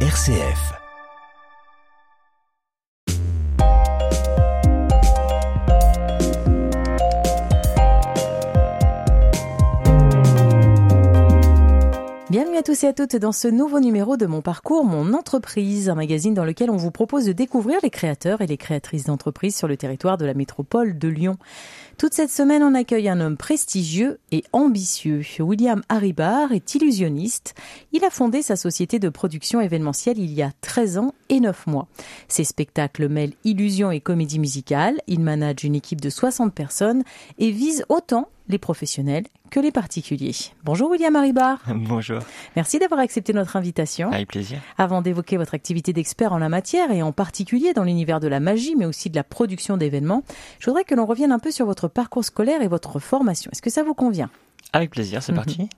RCF. Bienvenue à tous et à toutes dans ce nouveau numéro de Mon Parcours, Mon Entreprise, un magazine dans lequel on vous propose de découvrir les créateurs et les créatrices d'entreprises sur le territoire de la métropole de Lyon. Toute cette semaine, on accueille un homme prestigieux et ambitieux. William Haribar est illusionniste. Il a fondé sa société de production événementielle il y a 13 ans et 9 mois. Ses spectacles mêlent illusion et comédie musicale. Il manage une équipe de 60 personnes et vise autant les professionnels que les particuliers. Bonjour William Haribar. Bonjour. Merci d'avoir accepté notre invitation. Avec plaisir. Avant d'évoquer votre activité d'expert en la matière et en particulier dans l'univers de la magie mais aussi de la production d'événements, je voudrais que l'on revienne un peu sur votre parcours scolaire et votre formation. Est-ce que ça vous convient? Avec plaisir, c'est parti. Mhm.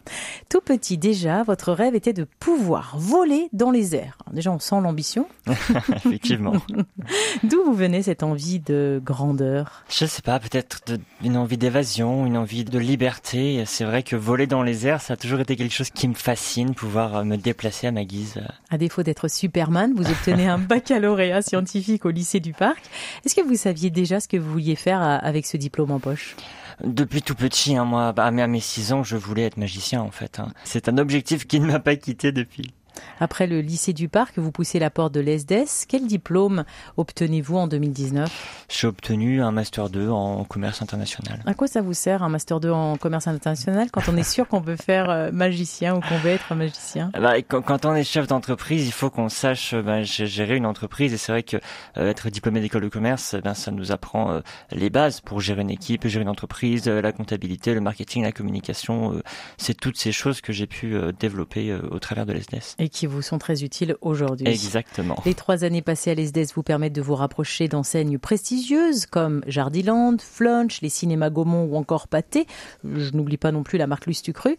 Tout petit déjà, votre rêve était de pouvoir voler dans les airs. déjà, on sent l'ambition. Effectivement. D'où vous venez cette envie de grandeur? Je sais pas, peut-être une envie d'évasion, une envie de liberté. C'est vrai que voler dans les airs, ça a toujours été quelque chose qui me fascine, pouvoir euh, me déplacer à ma guise. À défaut d'être Superman, vous obtenez un baccalauréat scientifique au lycée du Parc. Est-ce que vous saviez déjà ce que vous vouliez faire euh, avec ce diplôme en poche? Depuis tout petit, hein, moi, à mes 6 ans, je voulais être magicien en fait. Hein. C'est un objectif qui ne m'a pas quitté depuis. Après le lycée du Parc, vous poussez la porte de l'ESDES. Quel diplôme obtenez-vous en 2019 J'ai obtenu un Master 2 en commerce international. À quoi ça vous sert un Master 2 en commerce international quand on est sûr qu'on veut faire euh, magicien ou qu'on veut être magicien? Bah, quand, on est chef d'entreprise, il faut qu'on sache bah, gérer une entreprise. Et c'est vrai que euh, être diplômé d'école de commerce, ben, ça nous apprend euh, les bases pour gérer une équipe, gérer une entreprise, la comptabilité, le marketing, la communication. c'est toutes ces choses que j'ai pu développer au travers de l'ESDES qui vous sont très utiles aujourd'hui. Exactement. Les trois années passées à l'ESDES vous permettent de vous rapprocher d'enseignes prestigieuses comme Jardiland, Flunch, les cinémas Gaumont ou encore Pâté. Je n'oublie pas non plus la marque Lustucru.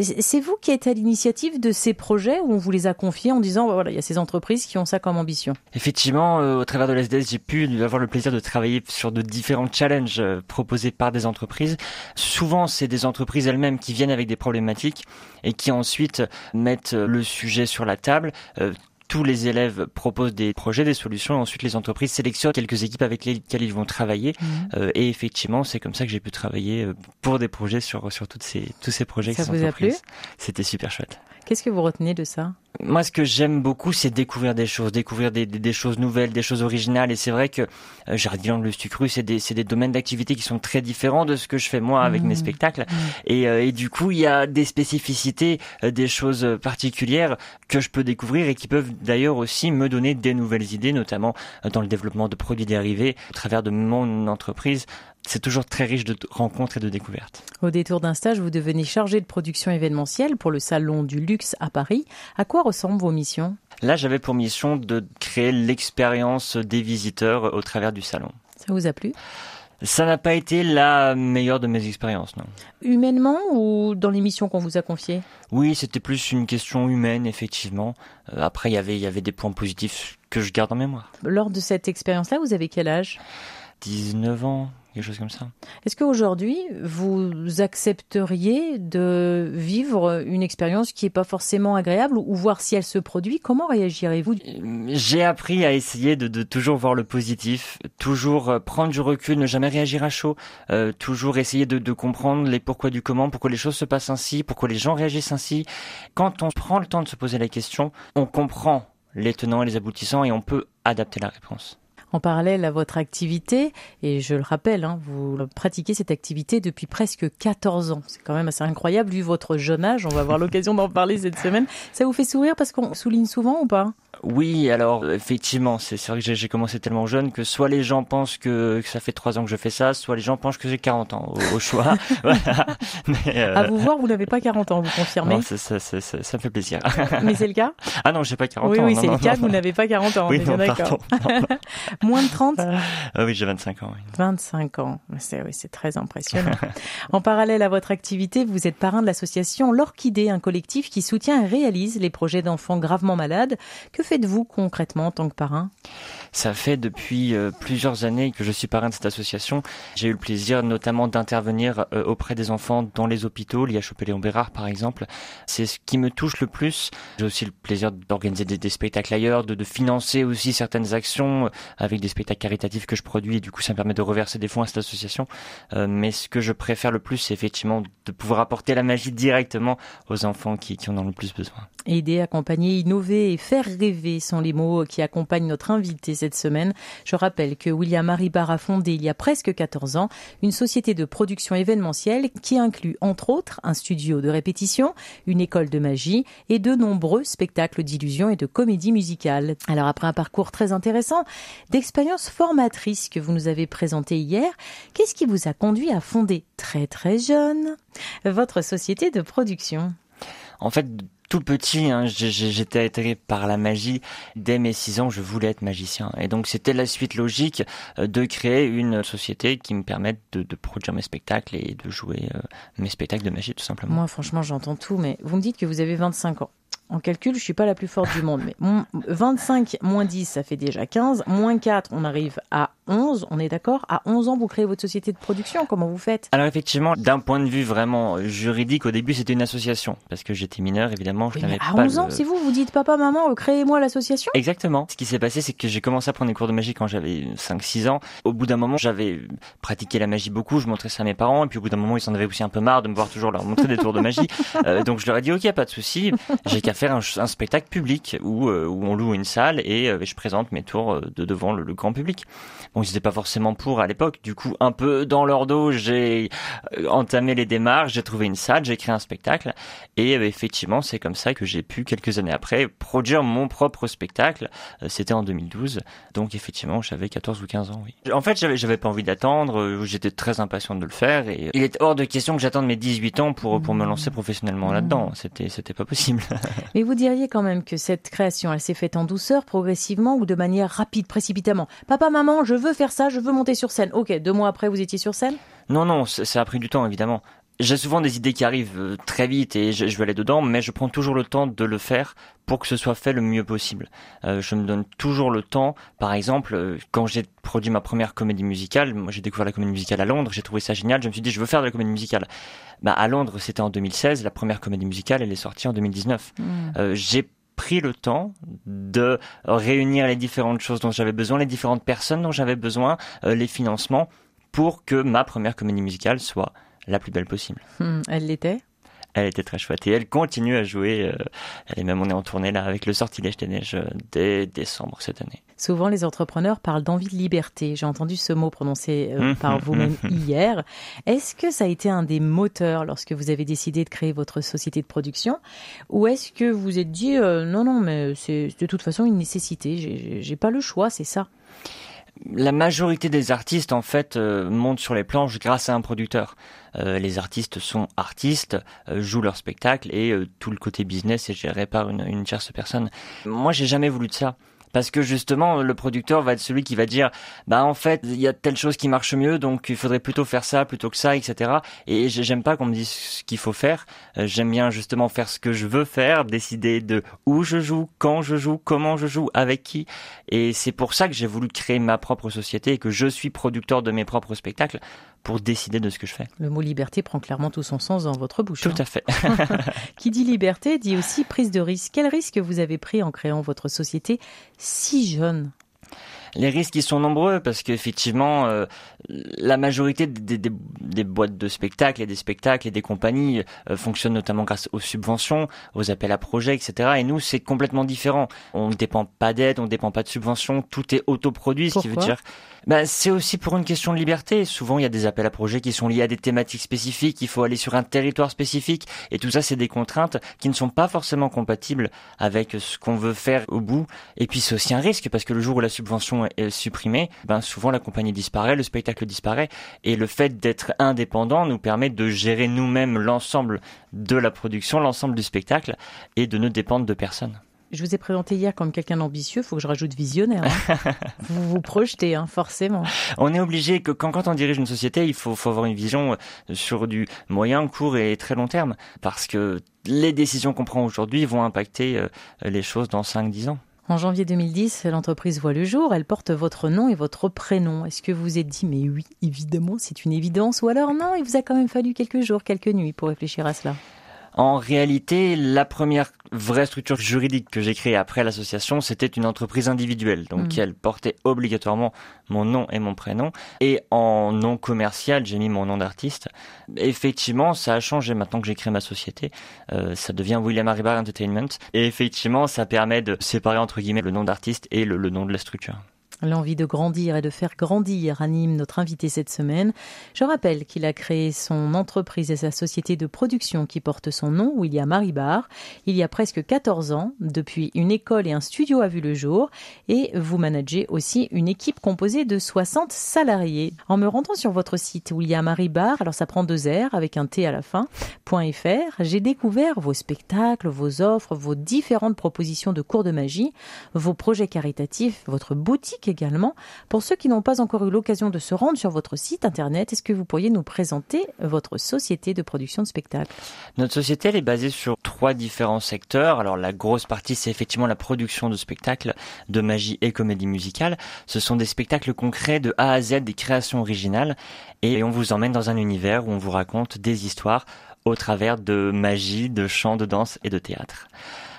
C'est vous qui êtes à l'initiative de ces projets où on vous les a confiés en disant voilà, il y a ces entreprises qui ont ça comme ambition? Effectivement, euh, au travers de l'ESDES, j'ai pu avoir le plaisir de travailler sur de différents challenges euh, proposés par des entreprises. Souvent, c'est des entreprises elles-mêmes qui viennent avec des problématiques et qui ensuite mettent le sujet sur la table. Euh, tous les élèves proposent des projets, des solutions, et ensuite les entreprises sélectionnent quelques équipes avec lesquelles ils vont travailler. Mmh. Euh, et effectivement, c'est comme ça que j'ai pu travailler euh, pour des projets sur, sur toutes ces, tous ces projets. Ça vous a plu? C'était super chouette. Qu'est-ce que vous retenez de ça? Moi, ce que j'aime beaucoup, c'est découvrir des choses, découvrir des, des, choses nouvelles, des choses originales. Et c'est vrai que euh, Jardin le Stucru, c'est des, des domaines d'activité qui sont très différents de ce que je fais moi avec mes mmh. spectacles. Mmh. Et, euh, et, du coup, il y a des spécificités, euh, des choses particulières que je peux découvrir et qui peuvent d'ailleurs aussi me donner des nouvelles idées, notamment euh, dans le développement de produits dérivés au travers de mon entreprise c'est toujours très riche de rencontres et de découvertes. Au détour d'un stage, vous devenez chargé de production événementielle pour le Salon du Luxe à Paris. À quoi ressemblent vos missions? Là, j'avais pour mission de créer l'expérience des visiteurs au travers du salon. Ça vous a plu? Ça n'a pas été la meilleure de mes expériences, non. Humainement ou dans les missions qu'on vous a confiées? Oui, c'était plus une question humaine, effectivement. Euh, après, y il y avait des points positifs que je garde en mémoire. Lors de cette expérience-là, vous avez quel âge? 19 ans, quelque chose comme ça. Est-ce qu'aujourd'hui, vous accepteriez de vivre une expérience qui n'est pas forcément agréable ou voir si elle se produit? Comment réagirez-vous? J'ai appris à essayer de, toujours voir le positif, toujours euh, prendre du recul, ne jamais réagir à chaud, euh, toujours essayer de, de comprendre les pourquoi du comment, pourquoi les choses se passent ainsi, pourquoi les gens réagissent ainsi. Quand on prend le temps de se poser la question, on comprend les tenants et les aboutissants et on peut adapter la réponse en parallèle à votre activité, et je le rappelle, hein, vous pratiquez cette activité depuis presque 14 ans. C'est quand même assez incroyable vu votre jeune âge. On va avoir l'occasion d'en parler cette semaine. Ça vous fait sourire parce qu'on souligne souvent ou pas? Oui, alors effectivement, c'est vrai que j'ai commencé tellement jeune que soit les gens pensent que, ça fait trois ans que je fais ça, soit les gens pensent que j'ai 40 ans au, choix. Euh, à vous voir, vous n'avez pas 40 ans, vous confirmez ça, ça, ça, ça, me fait plaisir. Mais c'est le cas Ah non, j'ai pas 40 oui, ans. Oui, oui, c'est le cas, vous n'avez pas 40 ans, oui, on est d'accord. Moins de 30 ah Oui, j'ai 25 ans. Oui. 25 ans, c'est oui, très impressionnant. en parallèle à votre activité, vous êtes parrain de l'association L'Orchidée, un collectif qui soutient et réalise les projets d'enfants gravement malades. Que faites-vous concrètement en tant que parrain? Ça fait depuis euh, plusieurs années que je suis parrain de cette association. J'ai eu le plaisir notamment d'intervenir euh, auprès des enfants dans les hôpitaux, l'IHOP Léon Bérard par exemple. C'est ce qui me touche le plus. J'ai aussi le plaisir d'organiser des, spectacles ailleurs, de, de, financer aussi certaines actions euh, avec des spectacles caritatifs que je produis et du coup ça me permet de reverser des fonds à cette association. mais ce que je préfère le plus, c'est effectivement de pouvoir apporter la magie directement aux enfants qui, qui en ont le plus besoin. Aider, accompagner, innover et faire rêver sont les mots qui accompagnent notre invité cette semaine. Je rappelle que William Haribar a fondé il y a presque 14 ans une société de production événementielle qui inclut entre autres un studio de répétition, une école de magie et de nombreux spectacles d'illusions et de comédie musicale. Alors après un parcours très intéressant, d'expériences formatrices que vous nous avez présentées hier, qu'est-ce qui vous a conduit à fonder très très jeune votre société de production? En fait, tout petit, hein, j'étais attiré par la magie. Dès mes 6 ans, je voulais être magicien. Et donc, c'était la suite logique euh, de créer une société qui me permette de, produire mes spectacles et de jouer euh, mes spectacles de magie, tout simplement. Moi, franchement, j'entends tout, mais vous me dites que vous avez 25 ans. En calcul, je suis pas la plus forte du monde, mais 25 moins 10, ça fait déjà 15. Moins 4, on arrive à 11, on est d'accord À 11 ans, vous créez votre société de production, comment vous faites? Alors effectivement, d'un point de vue vraiment juridique, au début c'était une association, parce que j'étais mineur, évidemment, je n'avais pas... À 11 ans, si vous, vous dites papa, maman, créez-moi l'association? Exactement. Ce qui s'est passé, c'est que j'ai commencé à prendre des cours de magie quand j'avais 5-6 ans. Au bout d'un moment, j'avais pratiqué la magie beaucoup, je montrais ça à mes parents, et puis au bout d'un moment, ils s'en avaient aussi un peu marre de me voir toujours leur montrer des tours de magie. Euh, donc je leur ai dit, ok, pas de souci, j'ai qu'à faire un, spectacle public où, euh, où on loue une salle et euh, je présente mes tours de devant le, le grand public. Bon, ils n'étaient pas forcément pour à l'époque. Du coup, un peu dans leur dos, j'ai euh, entamé les démarches, j'ai trouvé une salle, j'ai créé un spectacle. Et euh, effectivement, c'est comme ça que j'ai pu, quelques années après, produire mon propre spectacle. Euh, c'était en 2012. Donc effectivement, j'avais 14 ou 15 ans, oui. En fait, j'avais, j'avais pas envie d'attendre. J'étais très impatient de le faire. Et il est hors de question que j'attende mes 18 ans pour, pour me lancer professionnellement là-dedans. C'était, c'était pas possible. Mais vous diriez quand même que cette création, elle s'est faite en douceur, progressivement ou de manière rapide, précipitamment. Papa, maman, je veux veux faire ça, je veux monter sur scène. Ok, deux mois après, vous étiez sur scène? Non, non, ça a pris du temps, évidemment. J'ai souvent des idées qui arrivent euh, très vite et je, veux aller dedans, mais je prends toujours le temps de le faire pour que ce soit fait le mieux possible. Euh, je me donne toujours le temps. Par exemple, euh, quand j'ai produit ma première comédie musicale, moi j'ai découvert la comédie musicale à Londres, j'ai trouvé ça génial. Je me suis dit, je veux faire de la comédie musicale. Bah à Londres, c'était en 2016. La première comédie musicale, elle est sortie en 2019. Mmh. j'ai pris le temps de réunir les différentes choses dont j'avais besoin, les différentes personnes dont j'avais besoin, euh, les financements, pour que ma première comédie musicale soit la plus belle possible. Hmm, elle l'était? Elle était très chouette et elle continue à jouer. Euh, elle est même on est en tournée là avec le Sortilège des Neiges euh, dès décembre cette année. Souvent, les entrepreneurs parlent d'envie de liberté. J'ai entendu ce mot prononcé euh, mmh. par vous-même hier. Est-ce que ça a été un des moteurs lorsque vous avez décidé de créer votre société de production? Ou est-ce que vous vous êtes dit non, non, mais c'est de toute façon une nécessité, j'ai pas le choix, c'est ça la majorité des artistes en fait euh, montent sur les planches grâce à un producteur. Euh, les artistes sont artistes, euh, jouent leur spectacle et tout le côté business est géré par une, une tierce personne. Moi, j'ai jamais voulu de ça parce que justement le producteur va être celui qui va dire bah en fait il y a telle chose qui marche mieux donc il faudrait plutôt faire ça plutôt que ça etc et j'aime pas qu'on me dise ce qu'il faut faire. Euh, j'aime bien justement faire ce que je veux faire décider de où je joue quand je joue comment je joue avec qui. Et c'est pour ça que j'ai voulu créer ma propre société et que je suis producteur de mes propres spectacles pour décider de ce que je fais. Le mot liberté prend clairement tout son sens dans votre bouche. Tout hein. à fait. Qui dit liberté dit aussi prise de risque. Quel risque vous avez pris en créant votre société si jeune? Les risques ils sont nombreux parce qu'effectivement euh, la majorité des, des, des, boîtes de spectacles et des spectacles et des compagnies euh, fonctionnent notamment grâce aux subventions, aux appels à projets, etc. Et nous c'est complètement différent. On ne dépend pas d'aide, on ne dépend pas de subventions, tout est autoproduit, ce qui veut dire bah, c'est aussi pour une question de liberté. Souvent, il y a des appels à projets qui sont liés à des thématiques spécifiques. Il faut aller sur un territoire spécifique. Et tout ça, c'est des contraintes qui ne sont pas forcément compatibles avec ce qu'on veut faire au bout. Et puis, c'est aussi un risque parce que le jour où la subvention est supprimée, ben, souvent la compagnie disparaît, le spectacle disparaît. Et le fait d'être indépendant nous permet de gérer nous-mêmes l'ensemble de la production, l'ensemble du spectacle et de ne dépendre de personne. Je vous ai présenté hier comme quelqu'un d'ambitieux, faut que je rajoute visionnaire. Hein. vous vous projetez, hein, forcément. On est obligé que quand, quand on dirige une société, il faut, faut avoir une vision euh, sur du moyen, court et très long terme, parce que les décisions qu'on prend aujourd'hui vont impacter euh, les choses dans 5-10 ans. En janvier 2010, l'entreprise voit le jour, elle porte votre nom et votre prénom. Est-ce que vous vous êtes dit, mais oui, évidemment, c'est une évidence, ou alors non, il vous a quand même fallu quelques jours, quelques nuits pour réfléchir à cela? En réalité, la première vraie structure juridique que j'ai créée après l'association, c'était une entreprise individuelle. Donc, mm. elle portait obligatoirement mon nom et mon prénom. Et en nom commercial, j'ai mis mon nom d'artiste. Effectivement, ça a changé maintenant que j'ai créé ma société. Euh, ça devient William Haribar Entertainment. Et effectivement, ça permet de séparer entre guillemets le nom d'artiste et le nom de la structure. L'envie de grandir et de faire grandir anime notre invité cette semaine. Je rappelle qu'il a créé son entreprise et sa société de production qui porte son nom, William Haribar, il y a presque 14 ans. Depuis, une école et un studio a vu le jour et vous managez aussi une équipe composée de 60 salariés. En me rendant sur votre site William Haribar, alors ça prend deux R avec un T à la fin, .fr, j'ai découvert vos spectacles, vos offres, vos différentes propositions de cours de magie, vos projets caritatifs, votre boutique également. Pour ceux qui n'ont pas encore eu l'occasion de se rendre sur votre site internet, est-ce que vous pourriez nous présenter votre société de production de spectacles? Notre société, elle est basée sur trois différents secteurs. Alors la grosse partie, c'est effectivement la production de spectacles de magie et comédie musicale. Ce sont des spectacles concrets de A à Z, des créations originales. Et on vous emmène dans un univers où on vous raconte des histoires au travers de magie, de chant, de danse et de théâtre.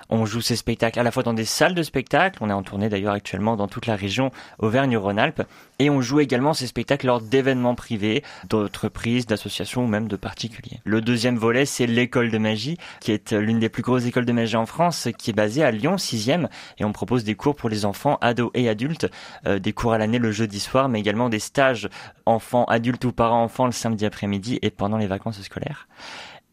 On joue ces spectacles à la fois dans des salles de spectacle, on est en tournée d'ailleurs actuellement dans toute la région Auvergne-Rhône-Alpes, et on joue également ces spectacles lors d'événements privés, d'entreprises, d'associations ou même de particuliers. Le deuxième volet, c'est l'école de magie, qui est l'une des plus grosses écoles de magie en France, qui est basée à Lyon 6e, et on propose des cours pour les enfants, ados et adultes, euh, des cours à l'année le jeudi soir, mais également des stages enfants, adultes ou parents-enfants le samedi après-midi et pendant les vacances scolaires.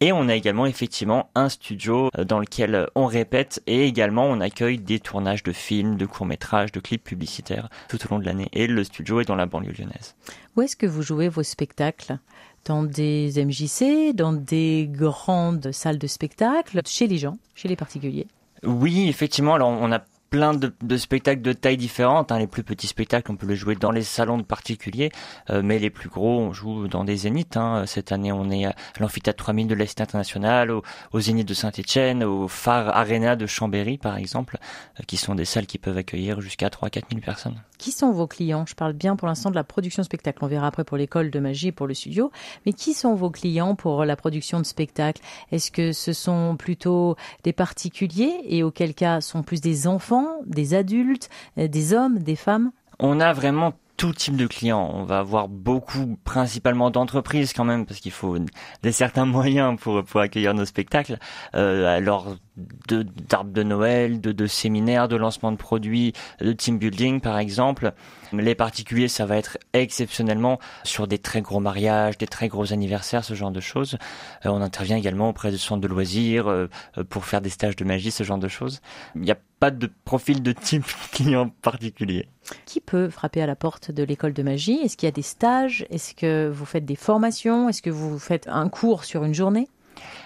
Et on a également effectivement un studio euh, dans lequel euh, on répète et également on accueille des tournages de films, de courts-métrages, de clips publicitaires tout au long de l'année. Et le studio est dans la banlieue lyonnaise. Où est-ce que vous jouez vos spectacles? Dans des MJC, dans des grandes salles de spectacle, chez les gens, chez les particuliers? Oui, effectivement. Alors, on a plein de, spectacles de tailles différentes. Hein. Les plus petits spectacles, on peut les jouer dans les salons de particuliers, euh, mais les plus gros, on joue dans des zéniths. Hein. Cette année, on est à l'amphithéâtre 3000 de l'Est international, au, au zénith de Saint-Etienne, au phare Arena de Chambéry, par exemple, euh, qui sont des salles qui peuvent accueillir jusqu'à 3-4 000 personnes. Qui sont vos clients? Je parle bien pour l'instant de la production spectacle. On verra après pour l'école de magie et pour le studio. Mais qui sont vos clients pour la production de spectacle Est-ce que ce sont plutôt des particuliers et auquel cas sont plus des enfants des adultes, euh, des hommes, des femmes? On a vraiment tout type de clients. On va avoir beaucoup, principalement d'entreprises quand même, parce qu'il faut des certains moyens pour, accueillir nos spectacles. Euh, alors d'arbres de Noël, de, de séminaires, de lancement de produits, de team building par exemple. Les particuliers, ça va être exceptionnellement sur des très gros mariages, des très gros anniversaires, ce genre de choses. Euh, on intervient également auprès de centres de loisirs euh, euh, pour faire des stages de magie, ce genre de choses. Il n'y a pas de profil de type client particulier. Qui peut frapper à la porte de l'école de magie? Est-ce qu'il y a des stages? Est-ce que vous faites des formations? Est-ce que vous faites un cours sur une journée?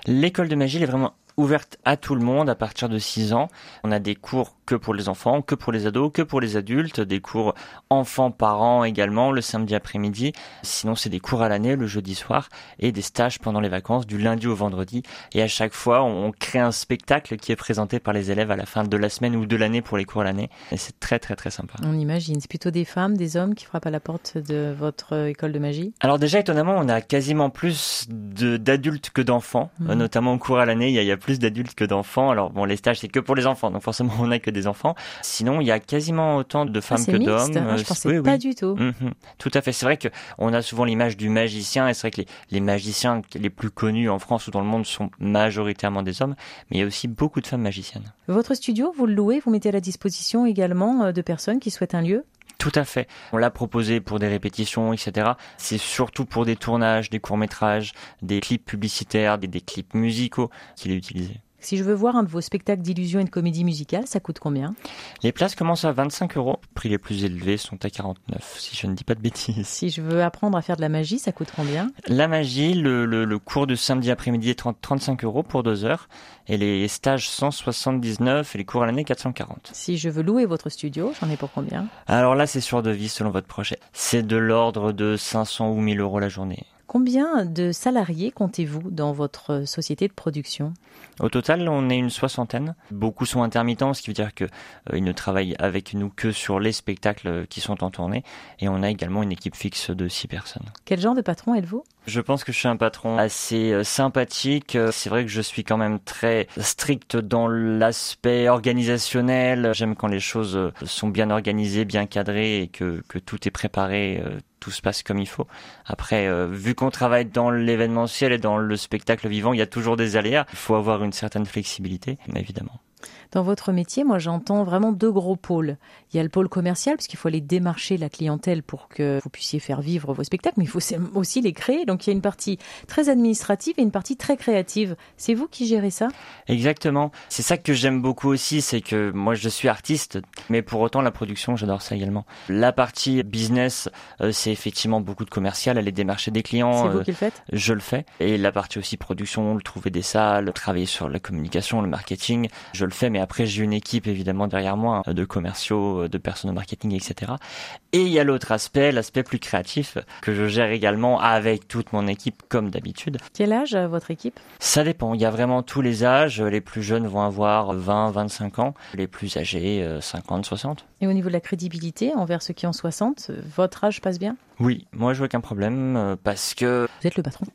L'école de magie est vraiment ouverte à tout le monde à partir de 6 ans. On a des cours que pour les enfants, que pour les ados, que pour les adultes, des cours enfants-parents également le samedi après-midi. Sinon, c'est des cours à l'année le jeudi soir et des stages pendant les vacances du lundi au vendredi. Et à chaque fois, on crée un spectacle qui est présenté par les élèves à la fin de la semaine ou de l'année pour les cours à l'année. Et c'est très très très sympa. On imagine. C'est plutôt des femmes, des hommes qui frappent à la porte de votre école de magie? Alors déjà, étonnamment, on a quasiment plus d'adultes que d'enfants. Mmh. Notamment au cours à l'année, il y a, il y a plus d'adultes que d'enfants. Alors bon, les stages, c'est que pour les enfants. Donc forcément, on a que des enfants. Sinon, il y a quasiment autant de femmes ah, que d'hommes. Je pensais pas du tout. Mhm. Tout à fait. C'est vrai que on a souvent l'image du magicien, et c'est vrai que les, magiciens les plus connus en France ou dans le monde sont majoritairement des hommes, mais il y a aussi beaucoup de femmes magiciennes. Votre studio, vous le louez, vous mettez à la disposition également euh, de personnes qui souhaitent un lieu? Tout à fait. On l'a proposé pour des répétitions, etc. C'est surtout pour des tournages, des courts-métrages, des clips publicitaires, des, des clips musicaux qu'il est utilisé. Si je veux voir un de vos spectacles d'illusion et de comédie musicale, ça coûte combien? Les places commencent à 25 euros. Les prix les plus élevés sont à 49, si je ne dis pas de bêtises. Si je veux apprendre à faire de la magie, ça coûte combien? La magie, le, le, cours de samedi après-midi est 30, 35 euros pour deux heures. Et les stages 179 et les cours à l'année 440. Si je veux louer votre studio, j'en ai pour combien? Alors là, c'est sur devis selon votre projet. C'est de l'ordre de 500 ou 1000 euros la journée. Combien de salariés comptez-vous dans votre société de production? Au total, on est une soixantaine. Beaucoup sont intermittents, ce qui veut dire qu'ils euh, ne travaillent avec nous que sur les spectacles qui sont en tournée. Et on a également une équipe fixe de six personnes. Quel genre de patron êtes-vous? Je pense que je suis un patron assez euh, sympathique. C'est vrai que je suis quand même très strict dans l'aspect organisationnel. J'aime quand les choses euh, sont bien organisées, bien cadrées et que, que tout est préparé tout se passe comme il faut. Après, euh, vu qu'on travaille dans l'événementiel et dans le spectacle vivant, il y a toujours des aléas. Il faut avoir une certaine flexibilité, évidemment. Dans votre métier, moi j'entends vraiment deux gros pôles. Il y a le pôle commercial, parce qu'il faut aller démarcher la clientèle pour que vous puissiez faire vivre vos spectacles, mais il faut aussi les créer. Donc il y a une partie très administrative et une partie très créative. C'est vous qui gérez ça? Exactement. C'est ça que j'aime beaucoup aussi, c'est que moi je suis artiste, mais pour autant la production, j'adore ça également. La partie business, euh, c'est effectivement beaucoup de commercial, aller démarcher des clients. C'est vous euh, qui le faites? Je le fais. Et la partie aussi production, le trouver des salles, travailler sur la communication, le marketing, je le fais, mais après j'ai une équipe évidemment derrière moi hein, de commerciaux, euh, de personnes au marketing, etc. Et il y a l'autre aspect, l'aspect plus créatif que je gère également avec toute mon équipe comme d'habitude. Quel âge a votre équipe? Ça dépend, il y a vraiment tous les âges. Les plus jeunes vont avoir 20, 25 ans, les plus âgés 50, 60. Et au niveau de la crédibilité envers ceux qui ont 60, votre âge passe bien? Oui, moi je vois aucun problème euh, parce que... Vous êtes le patron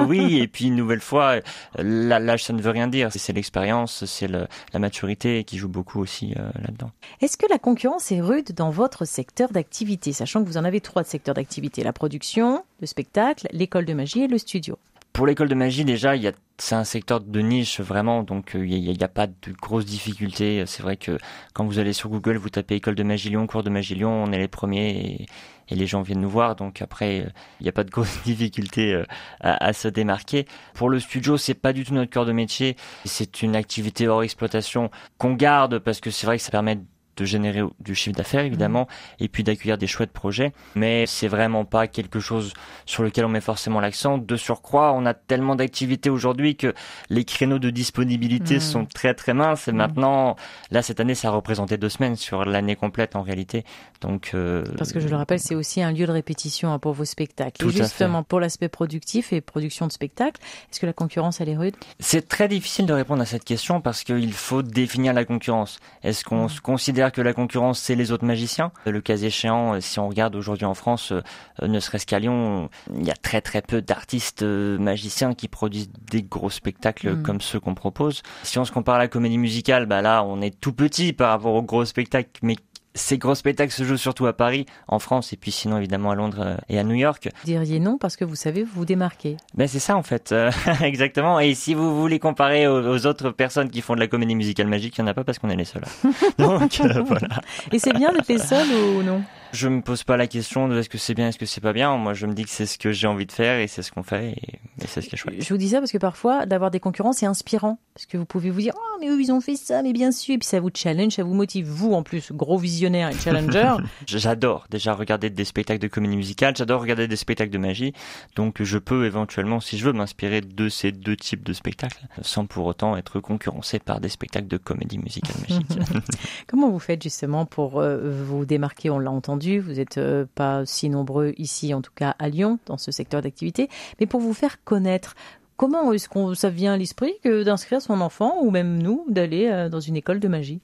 Oui, et puis une nouvelle fois, l'âge ça ne veut rien dire. C'est l'expérience, c'est la maturité qui joue beaucoup aussi euh, là-dedans. Est-ce que la concurrence est rude dans votre secteur d'activité, sachant que vous en avez trois secteurs d'activité, la production, le spectacle, l'école de magie et le studio? Pour l'école de magie, déjà, il y a c'est un secteur de niche vraiment, donc euh, il n'y a, pas de grosses difficultés. C'est vrai que quand vous allez sur Google, vous tapez école de magie Lyon, cours de magie Lyon, on est les premiers et, les gens viennent nous voir. Donc après, euh, il n'y a pas de grosses difficultés euh, à, à, se démarquer. Pour le studio, c'est pas du tout notre cœur de métier. C'est une activité hors exploitation qu'on garde parce que c'est vrai que ça permet de générer du chiffre d'affaires évidemment mmh. et puis d'accueillir des chouettes projets. Mais c'est vraiment pas quelque chose sur lequel on met forcément l'accent. De surcroît on a tellement d'activités aujourd'hui que les créneaux de disponibilité mmh. sont très très minces. Et mmh. maintenant là cette année ça a représenté deux semaines sur l'année complète en réalité. Donc euh, parce que je le rappelle c'est aussi un lieu de répétition hein, pour vos spectacles. Et justement pour l'aspect productif et production de spectacles est-ce que la concurrence elle est rude? C'est très difficile de répondre à cette question parce qu'il faut définir la concurrence. Est-ce qu'on se considère que la concurrence, c'est les autres magiciens. Le cas échéant, si on regarde aujourd'hui en France, euh, ne serait-ce qu'à Lyon, il y a très très peu d'artistes euh, magiciens qui produisent des gros spectacles mm. comme ceux qu'on propose. Si on se compare à la comédie musicale, bah là, on est tout petit par rapport aux gros spectacles, mais ces gros spectacles se jouent surtout à Paris, en France, et puis sinon évidemment à Londres euh, et à New York. Vous diriez non parce que vous savez vous vous démarquez. Ben c'est ça en fait, euh, exactement. Et si vous voulez comparer aux, autres personnes qui font de la comédie musicale magique, il n'y en a pas parce qu'on est les seuls. Donc euh, voilà. Et c'est bien d'être les seuls ou non? Je me pose pas la question de est-ce que c'est bien, est-ce que c'est pas bien. Moi, je me dis que c'est ce que j'ai envie de faire et c'est ce qu'on fait et, c'est ce qui est chouette. Je vous dis ça parce que parfois, d'avoir des concurrents, c'est inspirant. Parce que vous pouvez vous dire, oh, mais eux, ils ont fait ça, mais bien sûr. Et puis ça vous challenge, ça vous motive. Vous, en plus, gros visionnaire et challenger. J'adore déjà regarder des spectacles de comédie musicale. J'adore regarder des spectacles de magie. Donc, je peux éventuellement, si je veux, m'inspirer de ces deux types de spectacles sans pour autant être concurrencé par des spectacles de comédie musicale magique. Comment vous faites justement pour euh, vous démarquer? On l'a entendu, vous êtes euh, pas si nombreux ici, en tout cas à Lyon, dans ce secteur d'activité, mais pour vous faire connaître. Comment est-ce qu'on ça vient à l'esprit que d'inscrire son enfant ou même nous d'aller euh, dans une école de magie?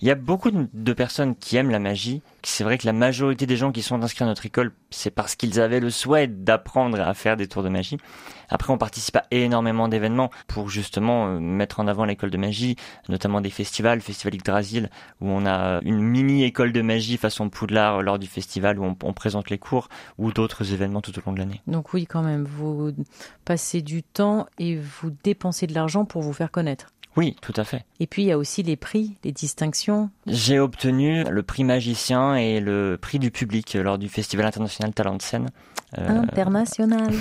Il y a beaucoup de personnes qui aiment la magie. C'est vrai que la majorité des gens qui sont inscrits à notre école, c'est parce qu'ils avaient le souhait d'apprendre à faire des tours de magie. Après, on participe à énormément d'événements pour justement euh, mettre en avant l'école de magie, notamment des festivals, le Festival Yggdrasil, où on a une mini école de magie façon Poudlard lors du festival où on, présente les cours, ou d'autres événements tout au long de l'année. Donc oui, quand même, vous passez du temps et vous dépensez de l'argent pour vous faire connaître. Oui, tout à fait. Et puis il y a aussi les prix, les distinctions. J'ai obtenu le prix magicien et le prix du public lors du Festival international Talent de scène. Euh, international.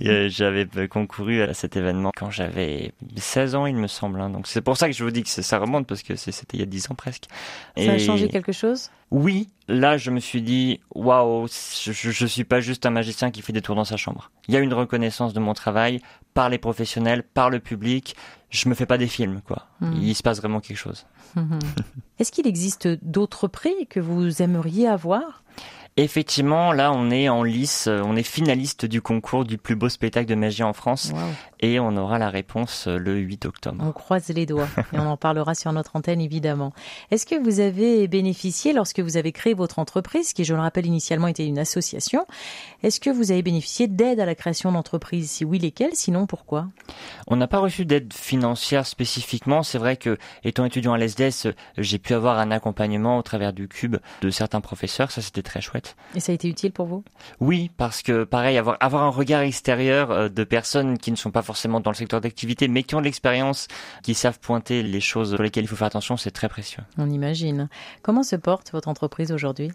j'avais concouru à cet événement quand j'avais 16 ans, il me semble. Hein. Donc c'est pour ça que je vous dis que ça remonte parce que c'était il y a 10 ans presque. Ça a changé quelque chose? Oui, là je me suis dit waouh, je, je suis pas juste un magicien qui fait des tours dans sa chambre. Il y a une reconnaissance de mon travail par les professionnels, par le public. Je me fais pas des films, quoi. Hmm. Il se passe vraiment quelque chose. Est-ce qu'il existe d'autres prix que vous aimeriez avoir? Effectivement, là, on est en lice, euh, on est finaliste du concours du plus beau spectacle de magie en France. Et on aura la réponse euh, le 8 octobre. On croise les doigts et on en parlera sur notre antenne évidemment. Est-ce que vous avez bénéficié lorsque vous avez créé votre entreprise, qui je le rappelle initialement était une association, est-ce que vous avez bénéficié d'aide à la création d'entreprise Si oui, lesquelles? Sinon, pourquoi? On n'a pas reçu d'aide financière spécifiquement. C'est vrai que, étant étudiant à l'ESDES, j'ai pu avoir un accompagnement au travers du cube de certains professeurs. Ça, c'était très chouette. Et ça a été utile pour vous? Oui, parce que, pareil, avoir, avoir un regard extérieur euh, de personnes qui ne sont pas forcément dans le secteur d'activité, mais qui ont de l'expérience, qui savent pointer les choses sur lesquelles il faut faire attention, c'est très précieux. On imagine. Comment se porte votre entreprise aujourd'hui?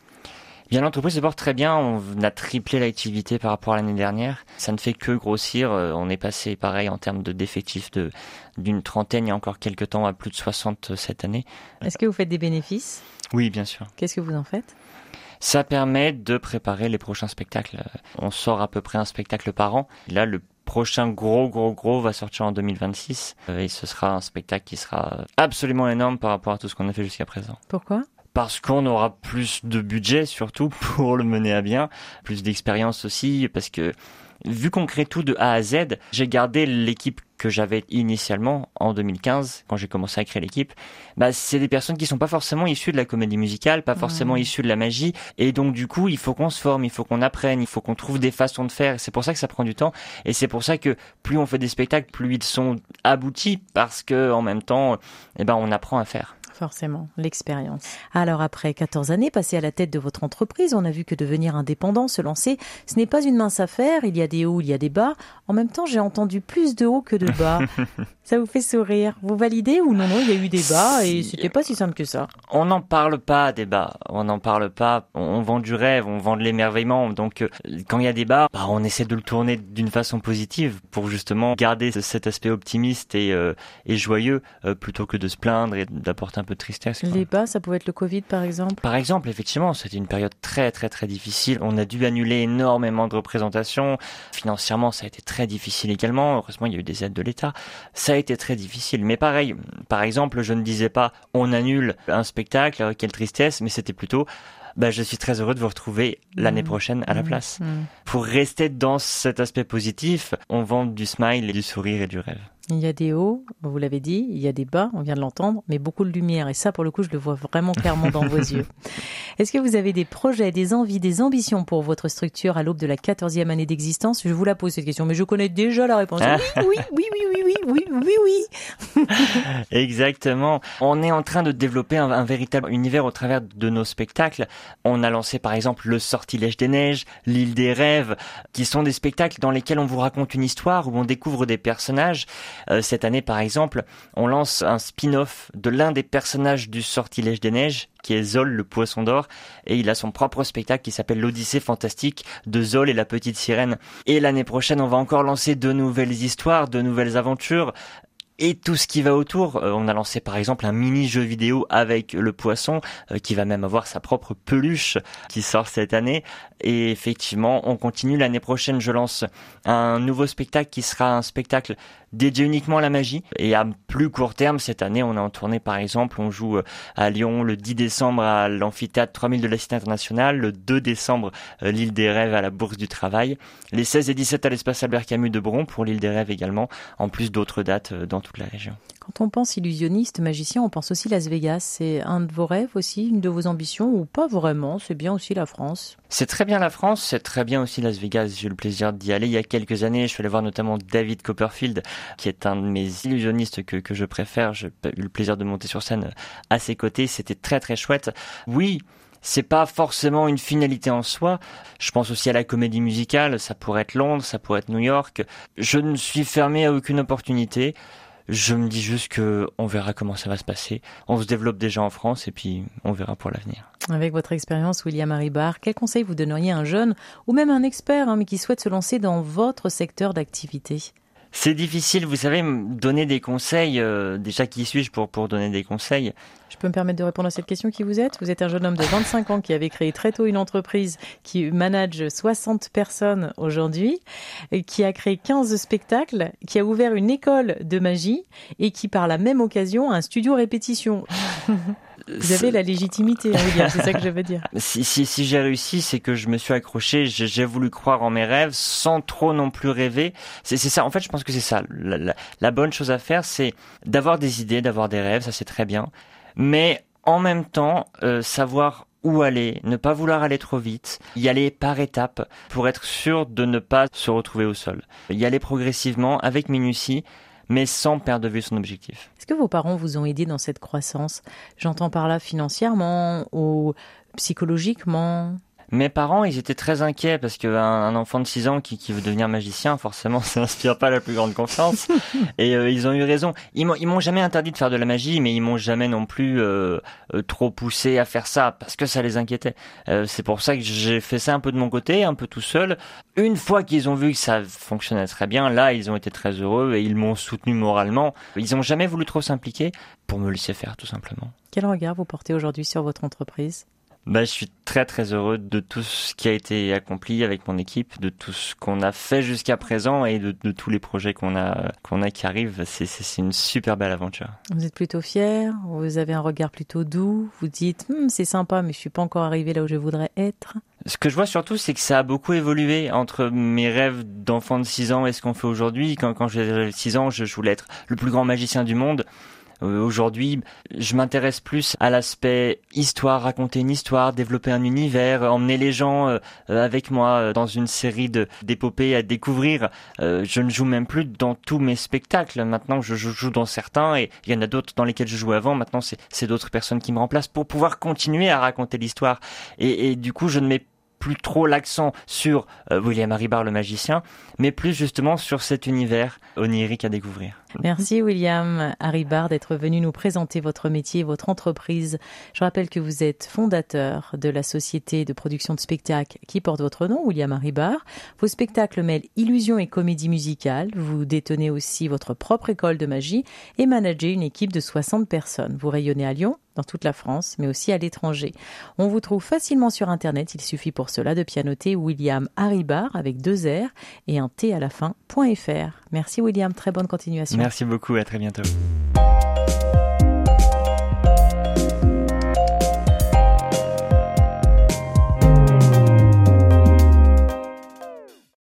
Bien, l'entreprise se porte très bien. On a triplé l'activité par rapport à l'année dernière. Ça ne fait que grossir. Euh, on est passé, pareil, en termes de d'effectifs, de d'une trentaine il y a encore quelques temps à plus de 60 cette année. Est-ce que vous faites des bénéfices? Oui, bien sûr. Qu'est-ce que vous en faites? Ça permet de préparer les prochains spectacles. On sort à peu près un spectacle par an. Là, le prochain gros gros gros va sortir en 2026 euh, et ce sera un spectacle qui sera absolument énorme par rapport à tout ce qu'on a fait jusqu'à présent. Pourquoi? Parce qu'on aura plus de budget surtout pour le mener à bien, plus d'expérience aussi, parce que vu qu'on crée tout de A à Z, j'ai gardé l'équipe que j'avais initialement en 2015 quand j'ai commencé à créer l'équipe. Bah, c'est des personnes qui sont pas forcément issues de la comédie musicale, pas forcément issues de la magie, et donc du coup il faut qu'on se forme, il faut qu'on apprenne, il faut qu'on trouve des façons de faire. C'est pour ça que ça prend du temps, et c'est pour ça que plus on fait des spectacles, plus ils sont aboutis, parce que en même temps, eh ben on apprend à faire. Forcément, l'expérience. Alors après 14 années passées à la tête de votre entreprise, on a vu que devenir indépendant, se lancer, ce n'est pas une mince affaire, il y a des hauts, il y a des bas. En même temps, j'ai entendu plus de hauts que de bas. ça vous fait sourire. Vous validez ou non, non, il y a eu des bas et c'était pas si simple que ça. On n'en parle pas des bas, on n'en parle pas, on vend du rêve, on vend de l'émerveillement. Donc euh, quand il y a des bas, bah, on essaie de le tourner d'une façon positive pour justement garder cet aspect optimiste et, euh, et joyeux euh, plutôt que de se plaindre et d'apporter un peu de tristesse. Les bas, ça pouvait être le Covid par exemple Par exemple, effectivement, c'était une période très très très difficile. On a dû annuler énormément de représentations. Financièrement, ça a été très difficile également. Heureusement, il y a eu des aides de l'État. Ça a été très difficile. Mais pareil, par exemple, je ne disais pas on annule un spectacle, quelle tristesse, mais c'était plutôt bah, je suis très heureux de vous retrouver l'année mmh. prochaine à la mmh. place. Mmh. Pour rester dans cet aspect positif, on vend du smile et du sourire et du rêve. Il y a des hauts, vous l'avez dit, il y a des bas, on vient de l'entendre, mais beaucoup de lumière. Et ça, pour le coup, je le vois vraiment clairement dans vos yeux. Est-ce que vous avez des projets, des envies, des ambitions pour votre structure à l'aube de la 14e année d'existence? Je vous la pose cette question, mais je connais déjà la réponse. Oui, oui, oui, oui, oui, oui, oui, oui, Exactement. On est en train de développer un, un, véritable univers au travers de nos spectacles. On a lancé par exemple le Sortilège des Neiges, l'île des Rêves, qui sont des spectacles dans lesquels on vous raconte une histoire, où on découvre des personnages euh, cette année, par exemple, on lance un spin-off de l'un des personnages du Sortilège des Neiges, qui est Zol le poisson d'or, et il a son propre spectacle qui s'appelle l'Odyssée fantastique de Zol et la petite sirène. Et l'année prochaine, on va encore lancer de nouvelles histoires, de nouvelles aventures, et tout ce qui va autour. Euh, on a lancé par exemple un mini jeu vidéo avec le poisson euh, qui va même avoir sa propre peluche qui sort cette année. Et effectivement, on continue l'année prochaine. Je lance un nouveau spectacle qui sera un spectacle dédié uniquement à la magie. Et à plus court terme, cette année, on est en tournée par exemple. On joue euh, à Lyon le 10 décembre à l'amphithéâtre 3000 de la Cité internationale, le 2 décembre l'île des rêves à la Bourse du Travail, les 16 et 17 à l'espace Albert Camus de Bron pour l'île des rêves également, en plus d'autres dates dans toute la région. Quand on pense illusionniste, magicien, on pense aussi Las Vegas. C'est un de vos rêves aussi, une de vos ambitions ou pas vraiment? C'est bien aussi la France C'est très bien la France, c'est très bien aussi Las Vegas. J'ai eu le plaisir d'y aller il y a quelques années. Je suis allé voir notamment David Copperfield, qui est un de mes illusionnistes que, que je préfère. J'ai eu le plaisir de monter sur scène à ses côtés. C'était très très chouette. Oui, c'est pas forcément une finalité en soi. Je pense aussi à la comédie musicale, ça pourrait être Londres, ça pourrait être New York. Je ne suis fermé à aucune opportunité. Je me dis juste que on verra comment ça va se passer. On se développe déjà en France et puis on verra pour l'avenir. Avec votre expérience, William Haribar, quel conseil vous donneriez à un jeune ou même un expert hein, mais qui souhaite se lancer dans votre secteur d'activité? C'est difficile, vous savez, donner des conseils. Euh, déjà, qui suis-je pour, pour donner des conseils? Je peux me permettre de répondre à cette question qui vous êtes? Vous êtes un jeune homme de 25 ans qui avait créé très tôt une entreprise qui manage 60 personnes aujourd'hui, qui a créé 15 spectacles, qui a ouvert une école de magie et qui, par la même occasion, a un studio répétition. Vous avez la légitimité, c'est ça que je veux dire. Si, si, si j'ai réussi, c'est que je me suis accroché, j'ai voulu croire en mes rêves sans trop non plus rêver. C'est ça, en fait, je pense que c'est ça. La, la, bonne chose à faire, c'est d'avoir des idées, d'avoir des rêves, ça c'est très bien. Mais en même temps, euh, savoir où aller, ne pas vouloir aller trop vite, y aller par étapes pour être sûr de ne pas se retrouver au sol. Y aller progressivement, avec minutie, mais sans perdre de vue son objectif. Que vos parents vous ont aidé dans cette croissance? J'entends par là financièrement ou psychologiquement mes parents, ils étaient très inquiets parce qu'un un enfant de 6 ans qui, qui veut devenir magicien, forcément, ça n'inspire pas la plus grande confiance. et euh, ils ont eu raison. Ils m'ont jamais interdit de faire de la magie, mais ils m'ont jamais non plus euh, euh, trop poussé à faire ça parce que ça les inquiétait. C'est pour ça que j'ai fait ça un peu de mon côté, un peu tout seul. Une fois qu'ils ont vu que ça fonctionnait très bien, là, ils ont été très heureux et ils m'ont soutenu moralement. Ils ont jamais voulu trop s'impliquer pour me laisser faire, tout simplement. Quel regard vous portez aujourd'hui sur votre entreprise? Bah, je suis très très heureux de tout ce qui a été accompli avec mon équipe, de tout ce qu'on a fait jusqu'à présent et de, de, tous les projets qu'on a qu'on a qui arrivent. C'est une super belle aventure. Vous êtes plutôt fier, vous avez un regard plutôt doux, vous dites hm, c'est sympa mais je suis pas encore arrivé là où je voudrais être. Ce que je vois surtout, c'est que ça a beaucoup évolué entre mes rêves d'enfant de 6 ans et ce qu'on fait aujourd'hui. Quand, quand j'avais 6 ans, je voulais être le plus grand magicien du monde. Euh, aujourd'hui, je m'intéresse plus à l'aspect histoire, raconter une histoire, développer un univers, emmener les gens euh, euh, avec moi dans une série d'épopées à découvrir. je ne joue même plus dans tous mes spectacles. Maintenant, je joue dans certains et il y en a d'autres dans lesquels je jouais avant. Maintenant, c'est d'autres personnes qui me remplacent pour pouvoir continuer à raconter l'histoire. Et, et du coup, je ne mets plus trop l'accent sur euh, William Haribar le magicien, mais plus justement sur cet univers onirique à découvrir. Merci William Haribar d'être venu nous présenter votre métier, votre entreprise. Je rappelle que vous êtes fondateur de la société de production de spectacles qui porte votre nom, William Haribar. Vos spectacles mêlent illusion et comédie musicale. Vous détenez aussi votre propre école de magie et managez une équipe de 60 personnes. Vous rayonnez à Lyon, dans toute la France, mais aussi à l'étranger. On vous trouve facilement sur Internet. Il suffit pour cela de pianoter William Haribar avec deux R et un T à la fin.fr. Merci William, très bonne continuation. Merci beaucoup, à très bientôt.